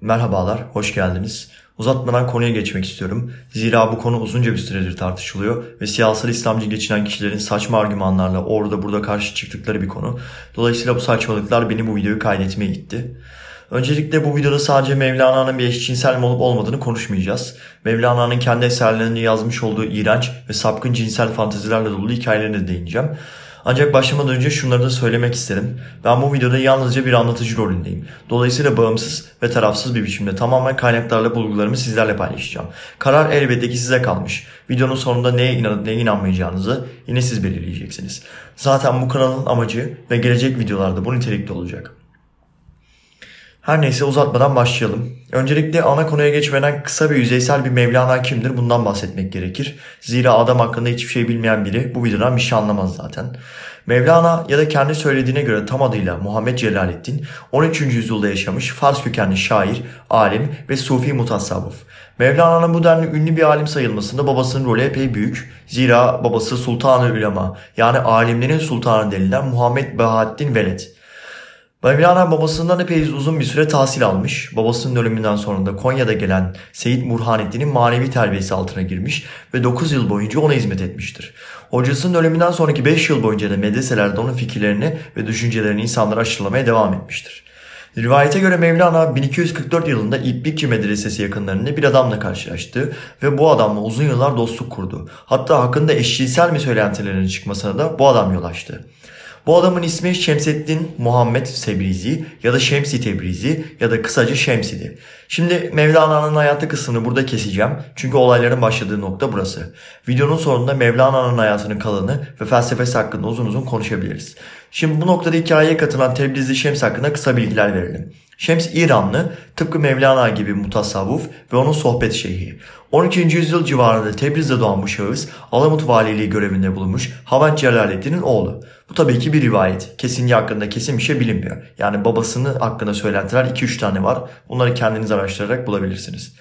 Merhabalar, hoş geldiniz. Uzatmadan konuya geçmek istiyorum. Zira bu konu uzunca bir süredir tartışılıyor ve siyasal İslamcı geçinen kişilerin saçma argümanlarla orada burada karşı çıktıkları bir konu. Dolayısıyla bu saçmalıklar beni bu videoyu kaydetmeye itti. Öncelikle bu videoda sadece Mevlana'nın bir eşcinsel mi olup olmadığını konuşmayacağız. Mevlana'nın kendi eserlerinde yazmış olduğu iğrenç ve sapkın cinsel fantezilerle dolu hikayelerine de değineceğim. Ancak başlamadan önce şunları da söylemek isterim. Ben bu videoda yalnızca bir anlatıcı rolündeyim. Dolayısıyla bağımsız ve tarafsız bir biçimde tamamen kaynaklarla bulgularımı sizlerle paylaşacağım. Karar elbette ki size kalmış. Videonun sonunda neye inanıp neye inanmayacağınızı yine siz belirleyeceksiniz. Zaten bu kanalın amacı ve gelecek videolarda bu nitelikte olacak. Her neyse uzatmadan başlayalım. Öncelikle ana konuya geçmeden kısa ve yüzeysel bir Mevlana kimdir bundan bahsetmek gerekir. Zira adam hakkında hiçbir şey bilmeyen biri bu videodan bir şey anlamaz zaten. Mevlana ya da kendi söylediğine göre tam adıyla Muhammed Celaleddin 13. yüzyılda yaşamış Fars kökenli şair, alim ve sufi mutasavvıf. Mevlana'nın bu denli ünlü bir alim sayılmasında babasının rolü epey büyük. Zira babası Sultan-ı Ülema yani alimlerin sultanı denilen Muhammed Bahattin Veled. Mevlana babasından epey uzun bir süre tahsil almış. Babasının ölümünden sonra da Konya'da gelen Seyit Burhanettin'in manevi terbiyesi altına girmiş ve 9 yıl boyunca ona hizmet etmiştir. Hocasının ölümünden sonraki 5 yıl boyunca da medreselerde onun fikirlerini ve düşüncelerini insanlara aşılamaya devam etmiştir. Rivayete göre Mevlana 1244 yılında İplikçi Medresesi yakınlarında bir adamla karşılaştı ve bu adamla uzun yıllar dostluk kurdu. Hatta hakkında eşcinsel mi söylentilerin çıkmasına da bu adam yol açtı. Bu adamın ismi Şemseddin Muhammed Sebrizi ya da Şemsi Tebrizi ya da kısaca Şemsi'di. Şimdi Mevlana'nın hayatı kısmını burada keseceğim çünkü olayların başladığı nokta burası. Videonun sonunda Mevlana'nın hayatının kalanı ve felsefesi hakkında uzun uzun konuşabiliriz. Şimdi bu noktada hikayeye katılan Tebrizli Şems hakkında kısa bilgiler verelim. Şems İranlı, tıpkı Mevlana gibi mutasavvuf ve onun sohbet şeyhi. 12. yüzyıl civarında Tebriz'de doğan bu şahıs Alamut Valiliği görevinde bulunmuş Havant Celaleddin'in oğlu. Bu tabii ki bir rivayet. Kesinliği hakkında kesin bir şey bilinmiyor. Yani babasını hakkında söylentiler 2-3 tane var. Bunları kendiniz araştırarak bulabilirsiniz.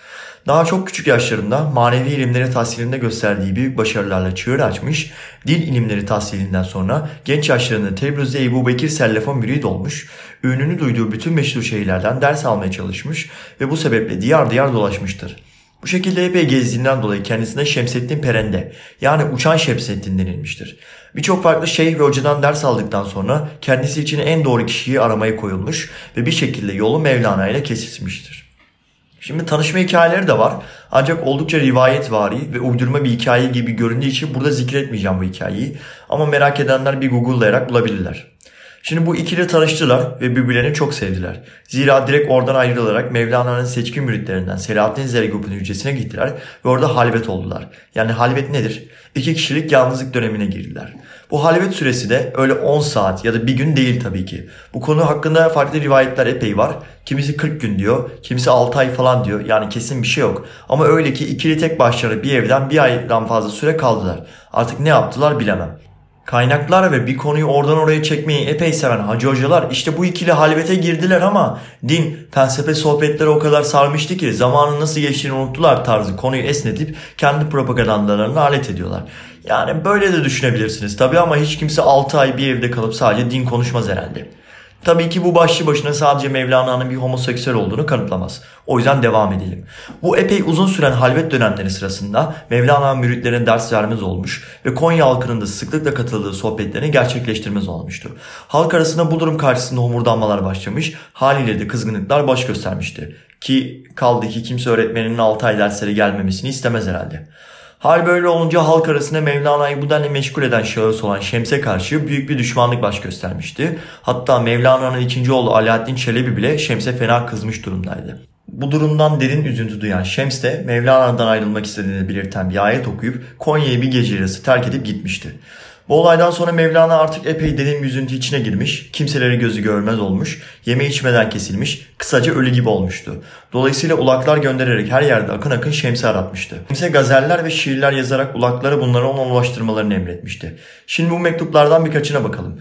Daha çok küçük yaşlarında manevi ilimleri tahsilinde gösterdiği büyük başarılarla çığır açmış, dil ilimleri tahsilinden sonra genç yaşlarında Tebriz'de Ebu Bekir Sellefon mürid olmuş, ününü duyduğu bütün meşhur şehirlerden ders almaya çalışmış ve bu sebeple diyar diyar dolaşmıştır. Bu şekilde epey gezdiğinden dolayı kendisine Şemsettin Perende yani Uçan Şemsettin denilmiştir. Birçok farklı şeyh ve hocadan ders aldıktan sonra kendisi için en doğru kişiyi aramaya koyulmuş ve bir şekilde yolu Mevlana ile kesişmiştir. Şimdi tanışma hikayeleri de var ancak oldukça rivayet vari ve uydurma bir hikaye gibi göründüğü için burada zikretmeyeceğim bu hikayeyi ama merak edenler bir google'layarak bulabilirler. Şimdi bu ikili tanıştılar ve birbirlerini çok sevdiler. Zira direkt oradan ayrılarak Mevlana'nın seçkin müritlerinden Selahattin Zergup'un hücresine gittiler ve orada halvet oldular. Yani halvet nedir? İki kişilik yalnızlık dönemine girdiler. Bu halvet süresi de öyle 10 saat ya da bir gün değil tabii ki. Bu konu hakkında farklı rivayetler epey var. Kimisi 40 gün diyor, kimisi 6 ay falan diyor. Yani kesin bir şey yok. Ama öyle ki ikili tek başları bir evden bir aydan fazla süre kaldılar. Artık ne yaptılar bilemem. Kaynaklar ve bir konuyu oradan oraya çekmeyi epey seven hacı hocalar işte bu ikili halvete girdiler ama din, felsefe sohbetleri o kadar sarmıştı ki zamanın nasıl geçtiğini unuttular tarzı konuyu esnetip kendi propagandalarını alet ediyorlar. Yani böyle de düşünebilirsiniz tabii ama hiç kimse 6 ay bir evde kalıp sadece din konuşmaz herhalde. Tabii ki bu başlı başına sadece Mevlana'nın bir homoseksüel olduğunu kanıtlamaz. O yüzden devam edelim. Bu epey uzun süren halvet dönemleri sırasında Mevlana müritlerine ders vermez olmuş ve Konya halkının da sıklıkla katıldığı sohbetlerini gerçekleştirmez olmuştu. Halk arasında bu durum karşısında homurdanmalar başlamış, haliyle de kızgınlıklar baş göstermişti. Ki kaldı ki kimse öğretmeninin 6 ay derslere gelmemesini istemez herhalde. Hal böyle olunca halk arasında Mevlana'yı bu denli meşgul eden şahıs olan Şems'e karşı büyük bir düşmanlık baş göstermişti. Hatta Mevlana'nın ikinci oğlu Alaaddin Çelebi bile Şems'e fena kızmış durumdaydı. Bu durumdan derin üzüntü duyan Şems de Mevlana'dan ayrılmak istediğini belirten bir ayet okuyup Konya'yı bir gece yarısı terk edip gitmişti. Bu olaydan sonra Mevlana artık epey derin bir üzüntü içine girmiş, kimseleri gözü görmez olmuş, yeme içmeden kesilmiş, kısaca ölü gibi olmuştu. Dolayısıyla ulaklar göndererek her yerde akın akın Şems'i aratmıştı. Kimse gazeller ve şiirler yazarak ulaklara bunları ona ulaştırmalarını emretmişti. Şimdi bu mektuplardan birkaçına bakalım.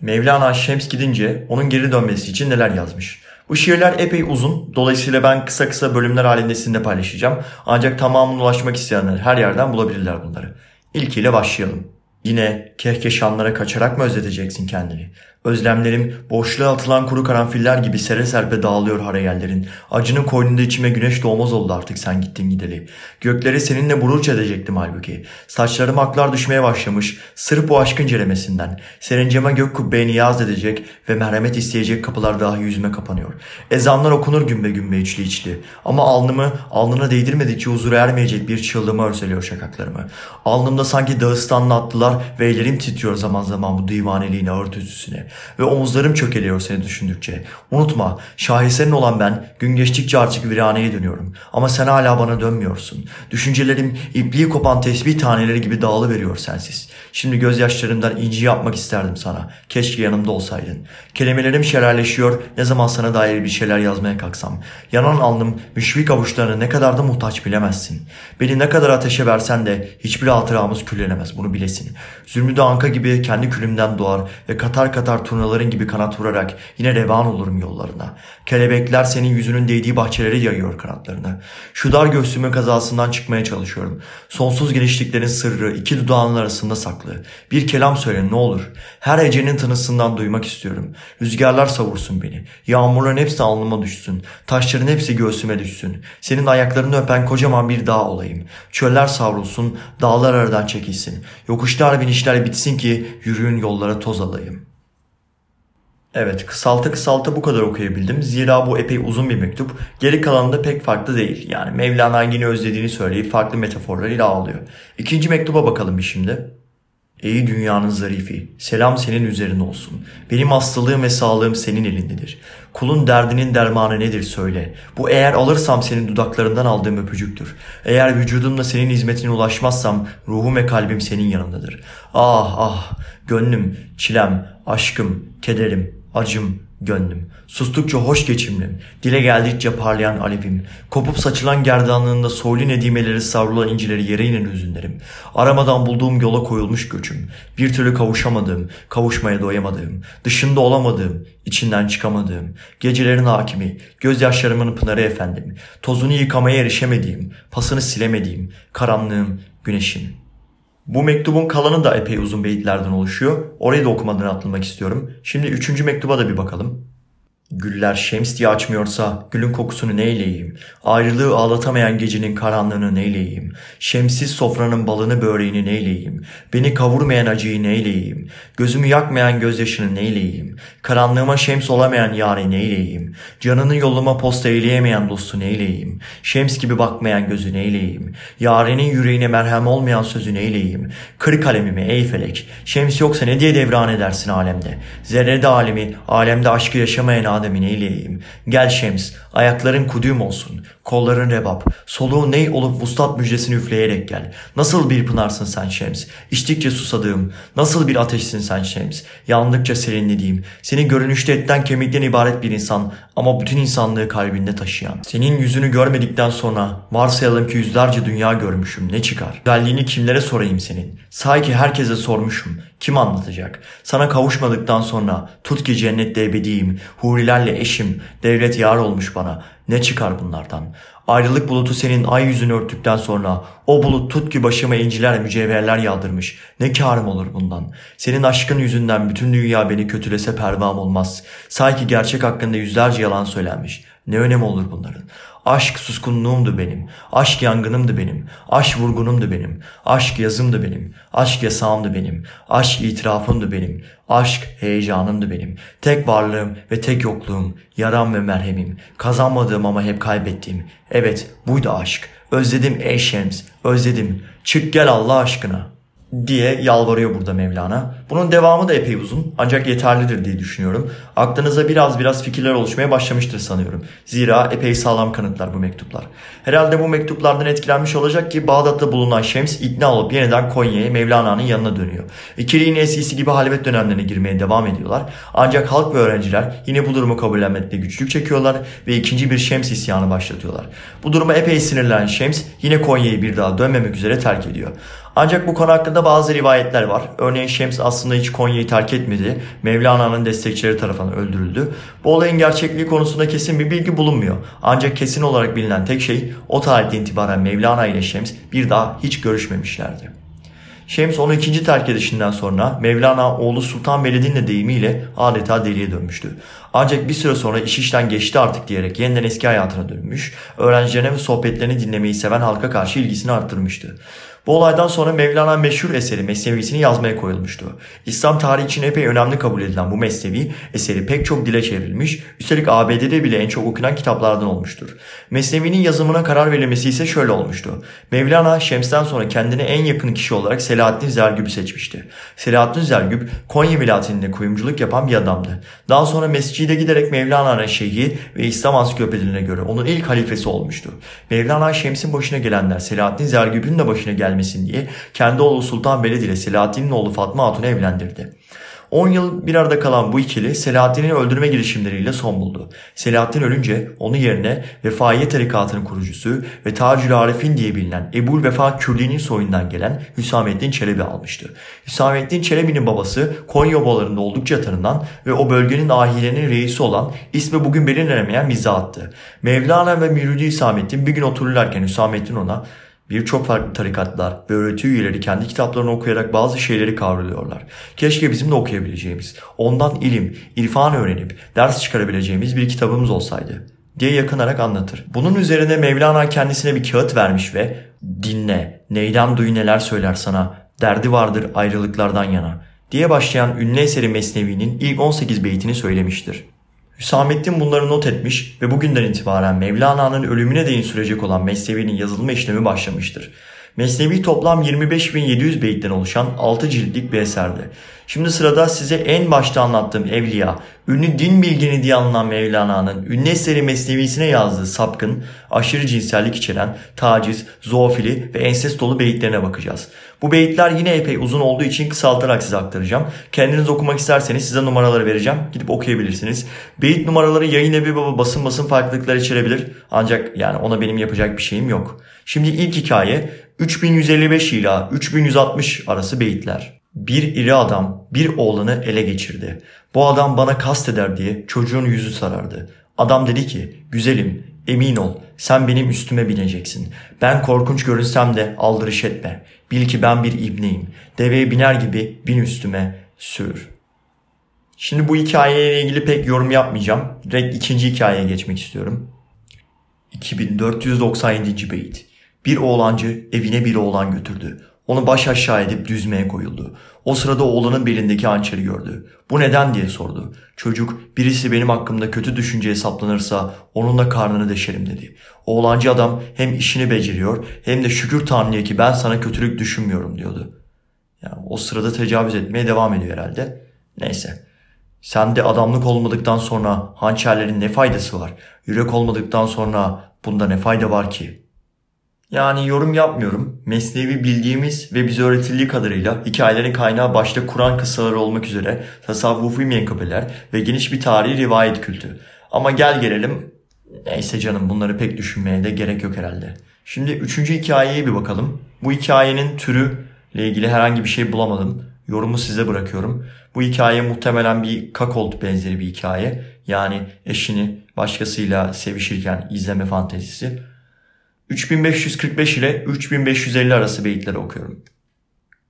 Mevlana Şems gidince onun geri dönmesi için neler yazmış. Bu şiirler epey uzun. Dolayısıyla ben kısa kısa bölümler halinde sizinle paylaşacağım. Ancak tamamına ulaşmak isteyenler her yerden bulabilirler bunları. İlkiyle başlayalım. Yine kehkeşanlara kaçarak mı özleteceksin kendini? Özlemlerim boşluğa atılan kuru karanfiller gibi sere serpe dağılıyor hareyellerin. Acının koynunda içime güneş doğmaz oldu artık sen gittin gideli. Gökleri seninle buruç edecektim halbuki. Saçlarım aklar düşmeye başlamış sırf bu aşkın ceremesinden. Serinceme gök kubbeye niyaz edecek ve merhamet isteyecek kapılar dahi yüzüme kapanıyor. Ezanlar okunur gümbe gümbe içli içli. Ama alnımı alnına değdirmedikçe huzura ermeyecek bir çığlığıma örseliyor şakaklarımı. Alnımda sanki Dağıstanlı attılar ve ellerim titriyor zaman zaman bu divaneliğin ağır tüzüsüne. Ve omuzlarım çökeliyor seni düşündükçe. Unutma şaheserin olan ben gün geçtikçe artık viraneye dönüyorum. Ama sen hala bana dönmüyorsun. Düşüncelerim ipliği kopan tesbih taneleri gibi dağılıveriyor sensiz. Şimdi gözyaşlarımdan inci yapmak isterdim sana. Keşke yanımda olsaydın. Kelimelerim şelalleşiyor ne zaman sana dair bir şeyler yazmaya kalksam. Yanan alnım müşfik avuçlarına ne kadar da muhtaç bilemezsin. Beni ne kadar ateşe versen de hiçbir hatıramız küllenemez bunu bilesin. Zümrüdü anka gibi kendi külümden doğar ve katar katar turnaların gibi kanat vurarak yine revan olurum yollarına. Kelebekler senin yüzünün değdiği bahçeleri yayıyor kanatlarını. Şu dar göğsümün kazasından çıkmaya çalışıyorum. Sonsuz genişliklerin sırrı iki dudağının arasında saklı. Bir kelam söyle ne olur. Her hecenin tınısından duymak istiyorum. Rüzgarlar savursun beni. Yağmurların hepsi alnıma düşsün. Taşların hepsi göğsüme düşsün. Senin ayaklarını öpen kocaman bir dağ olayım. Çöller savrulsun, dağlar aradan çekilsin. Yokuşlar binişler bitsin ki yürüyün yollara toz alayım. Evet kısaltı kısaltı bu kadar okuyabildim. Zira bu epey uzun bir mektup. Geri kalanında pek farklı değil. Yani Mevlana yine özlediğini söyleyip farklı metaforlarıyla ağlıyor. İkinci mektuba bakalım bir şimdi. Ey dünyanın zarifi, selam senin üzerine olsun. Benim hastalığım ve sağlığım senin elindedir. Kulun derdinin dermanı nedir söyle. Bu eğer alırsam senin dudaklarından aldığım öpücüktür. Eğer vücudumla senin hizmetine ulaşmazsam ruhum ve kalbim senin yanındadır. Ah ah, gönlüm, çilem, aşkım, kederim, acım, gönlüm. Sustukça hoş geçimlim, dile geldikçe parlayan alevim, kopup saçılan gerdanlığında soylu nedimeleri savrulan incileri yere inen hüzünlerim, aramadan bulduğum yola koyulmuş göçüm, bir türlü kavuşamadığım, kavuşmaya doyamadığım, dışında olamadığım, içinden çıkamadığım, gecelerin hakimi, gözyaşlarımın pınarı efendim, tozunu yıkamaya erişemediğim, pasını silemediğim, karanlığım, güneşim.'' Bu mektubun kalanı da epey uzun beyitlerden oluşuyor. Orayı da okumadan atlamak istiyorum. Şimdi üçüncü mektuba da bir bakalım. Güller şems diye açmıyorsa gülün kokusunu neyleyeyim? Ayrılığı ağlatamayan gecenin karanlığını neyleyeyim? Şemsiz sofranın balını böreğini neyleyeyim? Beni kavurmayan acıyı neyleyeyim? Gözümü yakmayan gözyaşını neyleyeyim? Karanlığıma şems olamayan yâri neyleyeyim? Canını yoluma posta eyleyemeyen dostu neyleyeyim? Şems gibi bakmayan gözü neyleyeyim? Yarenin yüreğine merhem olmayan sözü neyleyeyim? Kır kalemimi ey felek. Şems yoksa ne diye devran edersin alemde? Zerrede alemi, alemde aşkı yaşamayan Adem'i neyleyeyim? Gel Şems, ayakların kudüm olsun, kolların rebap, soluğu ney olup vuslat müjdesini üfleyerek gel. Nasıl bir pınarsın sen Şems, içtikçe susadığım, nasıl bir ateşsin sen Şems, yandıkça serinlediğim, seni görünüşte etten kemikten ibaret bir insan ama bütün insanlığı kalbinde taşıyan. Senin yüzünü görmedikten sonra varsayalım ki yüzlerce dünya görmüşüm, ne çıkar? Güzelliğini kimlere sorayım senin? Say ki herkese sormuşum, kim anlatacak? Sana kavuşmadıktan sonra tut ki cennette ebediyim, hurilerle eşim, devlet yar olmuş bana. Ne çıkar bunlardan? Ayrılık bulutu senin ay yüzünü örttükten sonra o bulut tut ki başıma inciler mücevherler yağdırmış. Ne karım olur bundan? Senin aşkın yüzünden bütün dünya beni kötülese pervam olmaz. Sanki gerçek hakkında yüzlerce yalan söylenmiş. Ne önemi olur bunların? Aşk suskunluğumdu benim. Aşk yangınımdı benim. Aşk vurgunumdu benim. Aşk yazımdı benim. Aşk yasağımdı benim. Aşk itirafımdı benim. Aşk heyecanımdı benim. Tek varlığım ve tek yokluğum. Yaram ve merhemim. Kazanmadığım ama hep kaybettiğim. Evet buydu aşk. Özledim ey Şems. Özledim. Çık gel Allah aşkına.'' Diye yalvarıyor burada Mevlana. Bunun devamı da epey uzun ancak yeterlidir diye düşünüyorum. Aklınıza biraz biraz fikirler oluşmaya başlamıştır sanıyorum. Zira epey sağlam kanıtlar bu mektuplar. Herhalde bu mektuplardan etkilenmiş olacak ki Bağdat'ta bulunan Şems ikna olup yeniden Konya'ya Mevlana'nın yanına dönüyor. İkiliğin eskisi gibi halvet dönemlerine girmeye devam ediyorlar. Ancak halk ve öğrenciler yine bu durumu kabullenmekte güçlük çekiyorlar ve ikinci bir Şems isyanı başlatıyorlar. Bu duruma epey sinirlenen Şems yine Konya'yı bir daha dönmemek üzere terk ediyor. Ancak bu konu hakkında bazı rivayetler var. Örneğin Şems aslında hiç Konya'yı terk etmedi. Mevlana'nın destekçileri tarafından öldürüldü. Bu olayın gerçekliği konusunda kesin bir bilgi bulunmuyor. Ancak kesin olarak bilinen tek şey o tarihten itibaren Mevlana ile Şems bir daha hiç görüşmemişlerdi. Şems onu ikinci terk edişinden sonra Mevlana oğlu Sultan Veled'in deyimiyle adeta deliye dönmüştü. Ancak bir süre sonra iş işten geçti artık diyerek yeniden eski hayatına dönmüş, öğrencilerine ve sohbetlerini dinlemeyi seven halka karşı ilgisini arttırmıştı. Bu olaydan sonra Mevlana meşhur eseri Mesnevisini yazmaya koyulmuştu. İslam tarihi için epey önemli kabul edilen bu Mesnevi eseri pek çok dile çevrilmiş, üstelik ABD'de bile en çok okunan kitaplardan olmuştur. Mesnevi'nin yazımına karar verilmesi ise şöyle olmuştu. Mevlana Şems'ten sonra kendine en yakın kişi olarak Selahaddin Zergüp'ü seçmişti. Selahaddin Zergüp Konya vilayetinde kuyumculuk yapan bir adamdı. Daha sonra mescide giderek Mevlana'nın şeyhi ve İslam ansiklopedilerine göre onun ilk halifesi olmuştu. Mevlana Şems'in başına gelenler Selahaddin Zergüp'ün de başına gelmişti gelmesin diye kendi oğlu Sultan Veled ile Selahaddin'in oğlu Fatma Hatun'u evlendirdi. 10 yıl bir arada kalan bu ikili Selahaddin'i öldürme girişimleriyle son buldu. Selahaddin ölünce onun yerine Vefaiye tarikatının kurucusu ve Tacül Arif'in diye bilinen Ebul Vefa Kürdi'nin soyundan gelen Hüsamettin Çelebi almıştı. Hüsamettin Çelebi'nin babası Konya obalarında oldukça tanınan ve o bölgenin ahilenin reisi olan ismi bugün belirlenemeyen Mizahat'tı. Mevlana ve Müridi Hüsamettin bir gün otururlarken Hüsamettin ona Birçok farklı tarikatlar ve öğreti üyeleri kendi kitaplarını okuyarak bazı şeyleri kavruluyorlar. Keşke bizim de okuyabileceğimiz, ondan ilim, irfan öğrenip ders çıkarabileceğimiz bir kitabımız olsaydı diye yakınarak anlatır. Bunun üzerine Mevlana kendisine bir kağıt vermiş ve dinle, neyden duyu neler söyler sana, derdi vardır ayrılıklardan yana diye başlayan ünlü eseri Mesnevi'nin ilk 18 beytini söylemiştir. Hüsamettin bunları not etmiş ve bugünden itibaren Mevlana'nın ölümüne değin sürecek olan Mesnevi'nin yazılma işlemi başlamıştır. Mesnevi toplam 25.700 beyitten oluşan 6 ciltlik bir eserdi. Şimdi sırada size en başta anlattığım Evliya, ünlü din bilgini diye anılan Mevlana'nın ünlü eseri Mesnevisine yazdığı sapkın, aşırı cinsellik içeren, taciz, zoofili ve ensest dolu beyitlerine bakacağız. Bu beyitler yine epey uzun olduğu için kısaltarak size aktaracağım. Kendiniz okumak isterseniz size numaraları vereceğim. Gidip okuyabilirsiniz. Beyit numaraları yayın evi ve basın basın farklılıklar içerebilir. Ancak yani ona benim yapacak bir şeyim yok. Şimdi ilk hikaye 3155 ila 3160 arası beyitler. Bir iri adam bir oğlanı ele geçirdi. Bu adam bana kast eder diye çocuğun yüzü sarardı. Adam dedi ki güzelim emin ol sen benim üstüme bineceksin. Ben korkunç görünsem de aldırış etme. Bil ki ben bir ibneyim. Deveye biner gibi bin üstüme sür. Şimdi bu hikayeyle ilgili pek yorum yapmayacağım. Direkt ikinci hikayeye geçmek istiyorum. 2497. beyit. Bir oğlancı evine bir oğlan götürdü. Onu baş aşağı edip düzmeye koyuldu. O sırada oğlanın belindeki hançeri gördü. Bu neden diye sordu. Çocuk birisi benim hakkımda kötü düşünceye saplanırsa onun da karnını deşerim dedi. Oğlancı adam hem işini beceriyor hem de şükür Tanrı'ya ki ben sana kötülük düşünmüyorum diyordu. Yani o sırada tecavüz etmeye devam ediyor herhalde. Neyse. Sen de adamlık olmadıktan sonra hançerlerin ne faydası var? Yürek olmadıktan sonra bunda ne fayda var ki?'' Yani yorum yapmıyorum. Mesnevi bildiğimiz ve bize öğretildiği kadarıyla hikayelerin kaynağı başta Kur'an kıssaları olmak üzere tasavvufi menkıbeler ve geniş bir tarihi rivayet kültü. Ama gel gelelim neyse canım bunları pek düşünmeye de gerek yok herhalde. Şimdi üçüncü hikayeye bir bakalım. Bu hikayenin türü ile ilgili herhangi bir şey bulamadım. Yorumu size bırakıyorum. Bu hikaye muhtemelen bir kakolt benzeri bir hikaye. Yani eşini başkasıyla sevişirken izleme fantezisi. 3545 ile 3550 arası beyitleri okuyorum.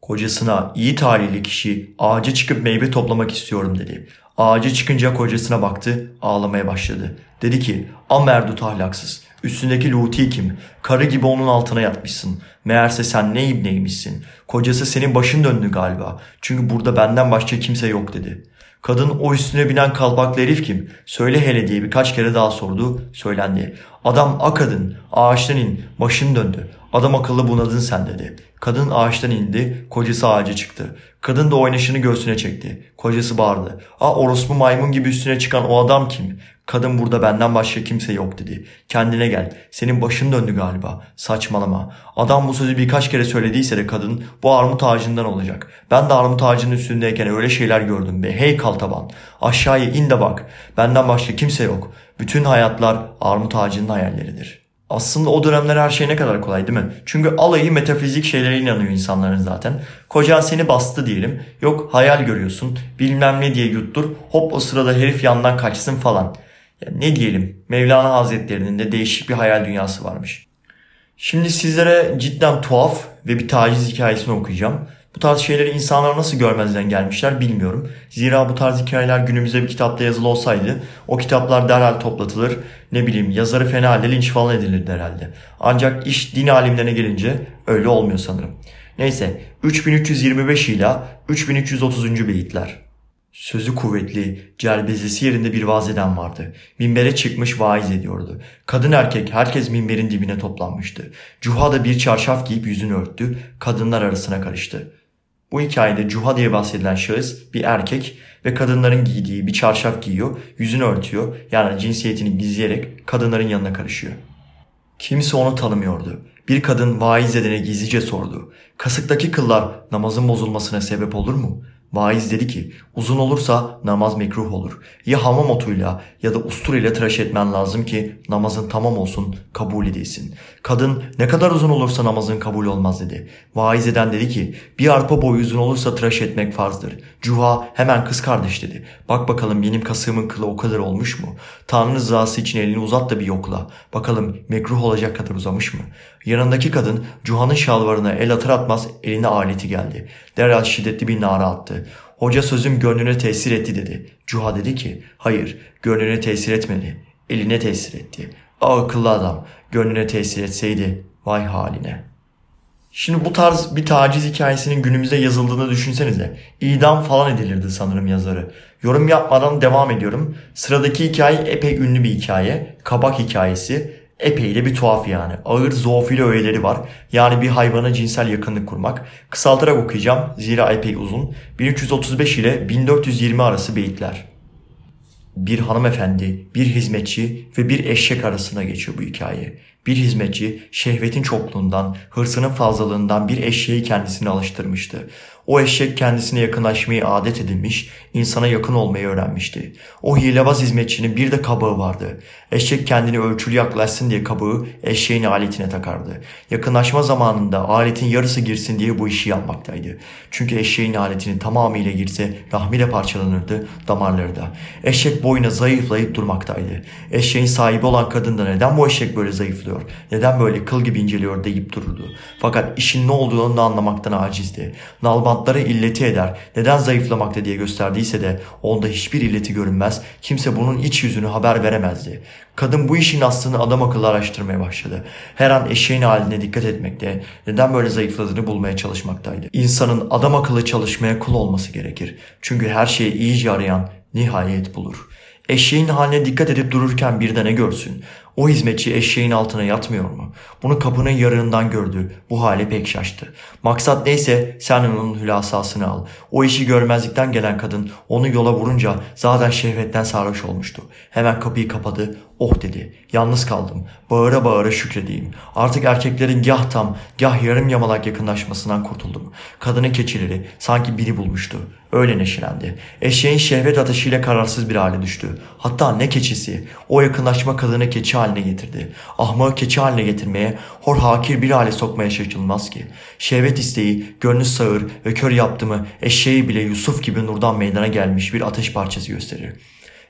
Kocasına iyi talihli kişi ağaca çıkıp meyve toplamak istiyorum dedi. Ağaca çıkınca kocasına baktı ağlamaya başladı. Dedi ki amerdut ahlaksız üstündeki luti kim? Karı gibi onun altına yatmışsın. Meğerse sen ne ibneymişsin. Kocası senin başın döndü galiba. Çünkü burada benden başka kimse yok dedi.'' Kadın o üstüne binen kalpaklı herif kim? Söyle hele diye birkaç kere daha sordu. Söylendi. Adam a kadın. Ağaçtan in. Başın döndü. Adam akıllı bunadın sen dedi. Kadın ağaçtan indi. Kocası ağaca çıktı. Kadın da oynaşını göğsüne çekti. Kocası bağırdı. A orospu maymun gibi üstüne çıkan o adam kim? Kadın burada benden başka kimse yok dedi. Kendine gel. Senin başın döndü galiba. Saçmalama. Adam bu sözü birkaç kere söylediyse de kadın bu armut ağacından olacak. Ben de armut ağacının üstündeyken öyle şeyler gördüm be. Hey kaltaban. Aşağıya in de bak. Benden başka kimse yok. Bütün hayatlar armut ağacının hayalleridir.'' Aslında o dönemler her şey ne kadar kolay değil mi? Çünkü alayı metafizik şeylere inanıyor insanların zaten. Kocan seni bastı diyelim. Yok hayal görüyorsun. Bilmem ne diye yuttur. Hop o sırada herif yandan kaçsın falan. Ya ne diyelim Mevlana Hazretlerinin de değişik bir hayal dünyası varmış. Şimdi sizlere cidden tuhaf ve bir taciz hikayesini okuyacağım. Bu tarz şeyleri insanlar nasıl görmezden gelmişler bilmiyorum. Zira bu tarz hikayeler günümüzde bir kitapta yazılı olsaydı o kitaplar derhal toplatılır. Ne bileyim yazarı fena halde linç falan edilirdi herhalde. Ancak iş din alimlerine gelince öyle olmuyor sanırım. Neyse 3325 ile 3330. beyitler. Sözü kuvvetli, cerbezesi yerinde bir vaaz eden vardı. Minbere çıkmış vaiz ediyordu. Kadın erkek herkes minberin dibine toplanmıştı. Cuha da bir çarşaf giyip yüzünü örttü, kadınlar arasına karıştı. Bu hikayede Cuha diye bahsedilen şahıs bir erkek ve kadınların giydiği bir çarşaf giyiyor, yüzünü örtüyor yani cinsiyetini gizleyerek kadınların yanına karışıyor. Kimse onu tanımıyordu. Bir kadın vaiz edene gizlice sordu. Kasıktaki kıllar namazın bozulmasına sebep olur mu? Vaiz dedi ki uzun olursa namaz mekruh olur. Ya hamam otuyla ya da ustur ile tıraş etmen lazım ki namazın tamam olsun kabul edilsin. Kadın ne kadar uzun olursa namazın kabul olmaz dedi. Vaiz eden dedi ki bir arpa boyu uzun olursa tıraş etmek farzdır. Cuha hemen kız kardeş dedi. Bak bakalım benim kasığımın kılı o kadar olmuş mu? Tanrı rızası için elini uzat da bir yokla. Bakalım mekruh olacak kadar uzamış mı? Yanındaki kadın Cuha'nın şalvarına el atır atmaz eline aleti geldi. Derhal şiddetli bir nara attı. Hoca sözüm gönlüne tesir etti dedi. Cuha dedi ki hayır gönlüne tesir etmedi. Eline tesir etti. O akıllı adam gönlüne tesir etseydi vay haline. Şimdi bu tarz bir taciz hikayesinin günümüzde yazıldığını düşünsenize. İdam falan edilirdi sanırım yazarı. Yorum yapmadan devam ediyorum. Sıradaki hikaye epey ünlü bir hikaye. Kabak hikayesi. Epey de bir tuhaf yani. Ağır zoofili öğeleri var. Yani bir hayvana cinsel yakınlık kurmak. Kısaltarak okuyacağım. Zira epey uzun. 1335 ile 1420 arası beyitler. Bir hanımefendi, bir hizmetçi ve bir eşek arasında geçiyor bu hikaye. Bir hizmetçi şehvetin çokluğundan, hırsının fazlalığından bir eşeği kendisine alıştırmıştı. O eşek kendisine yakınlaşmayı adet edinmiş, insana yakın olmayı öğrenmişti. O hilebaz hizmetçinin bir de kabağı vardı. Eşek kendini ölçülü yaklaşsın diye kabağı eşeğin aletine takardı. Yakınlaşma zamanında aletin yarısı girsin diye bu işi yapmaktaydı. Çünkü eşeğin aletini tamamıyla girse rahmi de parçalanırdı, damarları da. Eşek boyuna zayıflayıp durmaktaydı. Eşeğin sahibi olan kadın da neden bu eşek böyle zayıflıyor, neden böyle kıl gibi inceliyor deyip dururdu. Fakat işin ne olduğunu da anlamaktan acizdi. Nalbantları illeti eder, neden zayıflamakta diye gösterdiyse de onda hiçbir illeti görünmez, kimse bunun iç yüzünü haber veremezdi. Kadın bu işin aslını adam akıllı araştırmaya başladı. Her an eşeğin haline dikkat etmekte, neden böyle zayıfladığını bulmaya çalışmaktaydı. İnsanın adam akıllı çalışmaya kul olması gerekir. Çünkü her şeyi iyice arayan nihayet bulur. Eşeğin haline dikkat edip dururken bir de ne görsün? O hizmetçi eşeğin altına yatmıyor mu? Bunu kapının yarığından gördü. Bu hale pek şaştı. Maksat neyse sen onun hülasasını al. O işi görmezlikten gelen kadın onu yola vurunca zaten şehvetten sarhoş olmuştu. Hemen kapıyı kapadı. Oh dedi. Yalnız kaldım. Bağıra bağıra şükredeyim. Artık erkeklerin gah tam gah yarım yamalak yakınlaşmasından kurtuldum. Kadının keçileri sanki biri bulmuştu. Öyle neşelendi. Eşeğin şehvet ateşiyle kararsız bir hale düştü. Hatta ne keçisi. O yakınlaşma kadını keçi haline getirdi. Ahmağı keçi haline getirmeye, hor hakir bir hale sokmaya şaşılmaz ki. Şehvet isteği, gönlü sağır ve kör yaptı mı eşeği bile Yusuf gibi nurdan meydana gelmiş bir ateş parçası gösterir.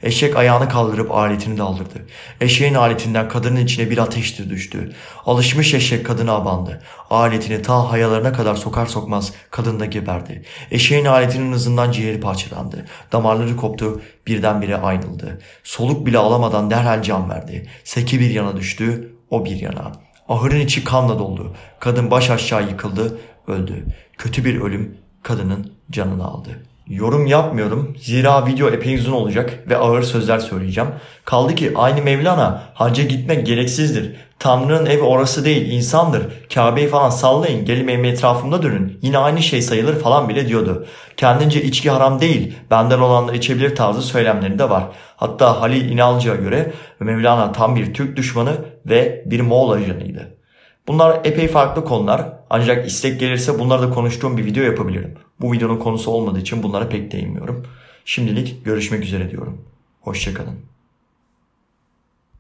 Eşek ayağını kaldırıp aletini daldırdı. Eşeğin aletinden kadının içine bir ateştir düştü. Alışmış eşek kadına abandı. Aletini ta hayalarına kadar sokar sokmaz kadın da geberdi. Eşeğin aletinin hızından ciğeri parçalandı. Damarları koptu, birdenbire ayrıldı. Soluk bile alamadan derhal can verdi. Seki bir yana düştü, o bir yana. Ahırın içi kanla doldu. Kadın baş aşağı yıkıldı, öldü. Kötü bir ölüm kadının canını aldı. Yorum yapmıyorum. Zira video epey uzun olacak ve ağır sözler söyleyeceğim. Kaldı ki aynı Mevlana hacca gitmek gereksizdir. Tanrı'nın evi orası değil insandır. Kabe'yi falan sallayın gelin benim etrafımda dönün. Yine aynı şey sayılır falan bile diyordu. Kendince içki haram değil benden olanlar içebilir tarzı söylemleri de var. Hatta Halil İnalcı'ya göre Mevlana tam bir Türk düşmanı ve bir Moğol ajanıydı. Bunlar epey farklı konular ancak istek gelirse bunları da konuştuğum bir video yapabilirim. Bu videonun konusu olmadığı için bunlara pek değinmiyorum. Şimdilik görüşmek üzere diyorum. Hoşçakalın.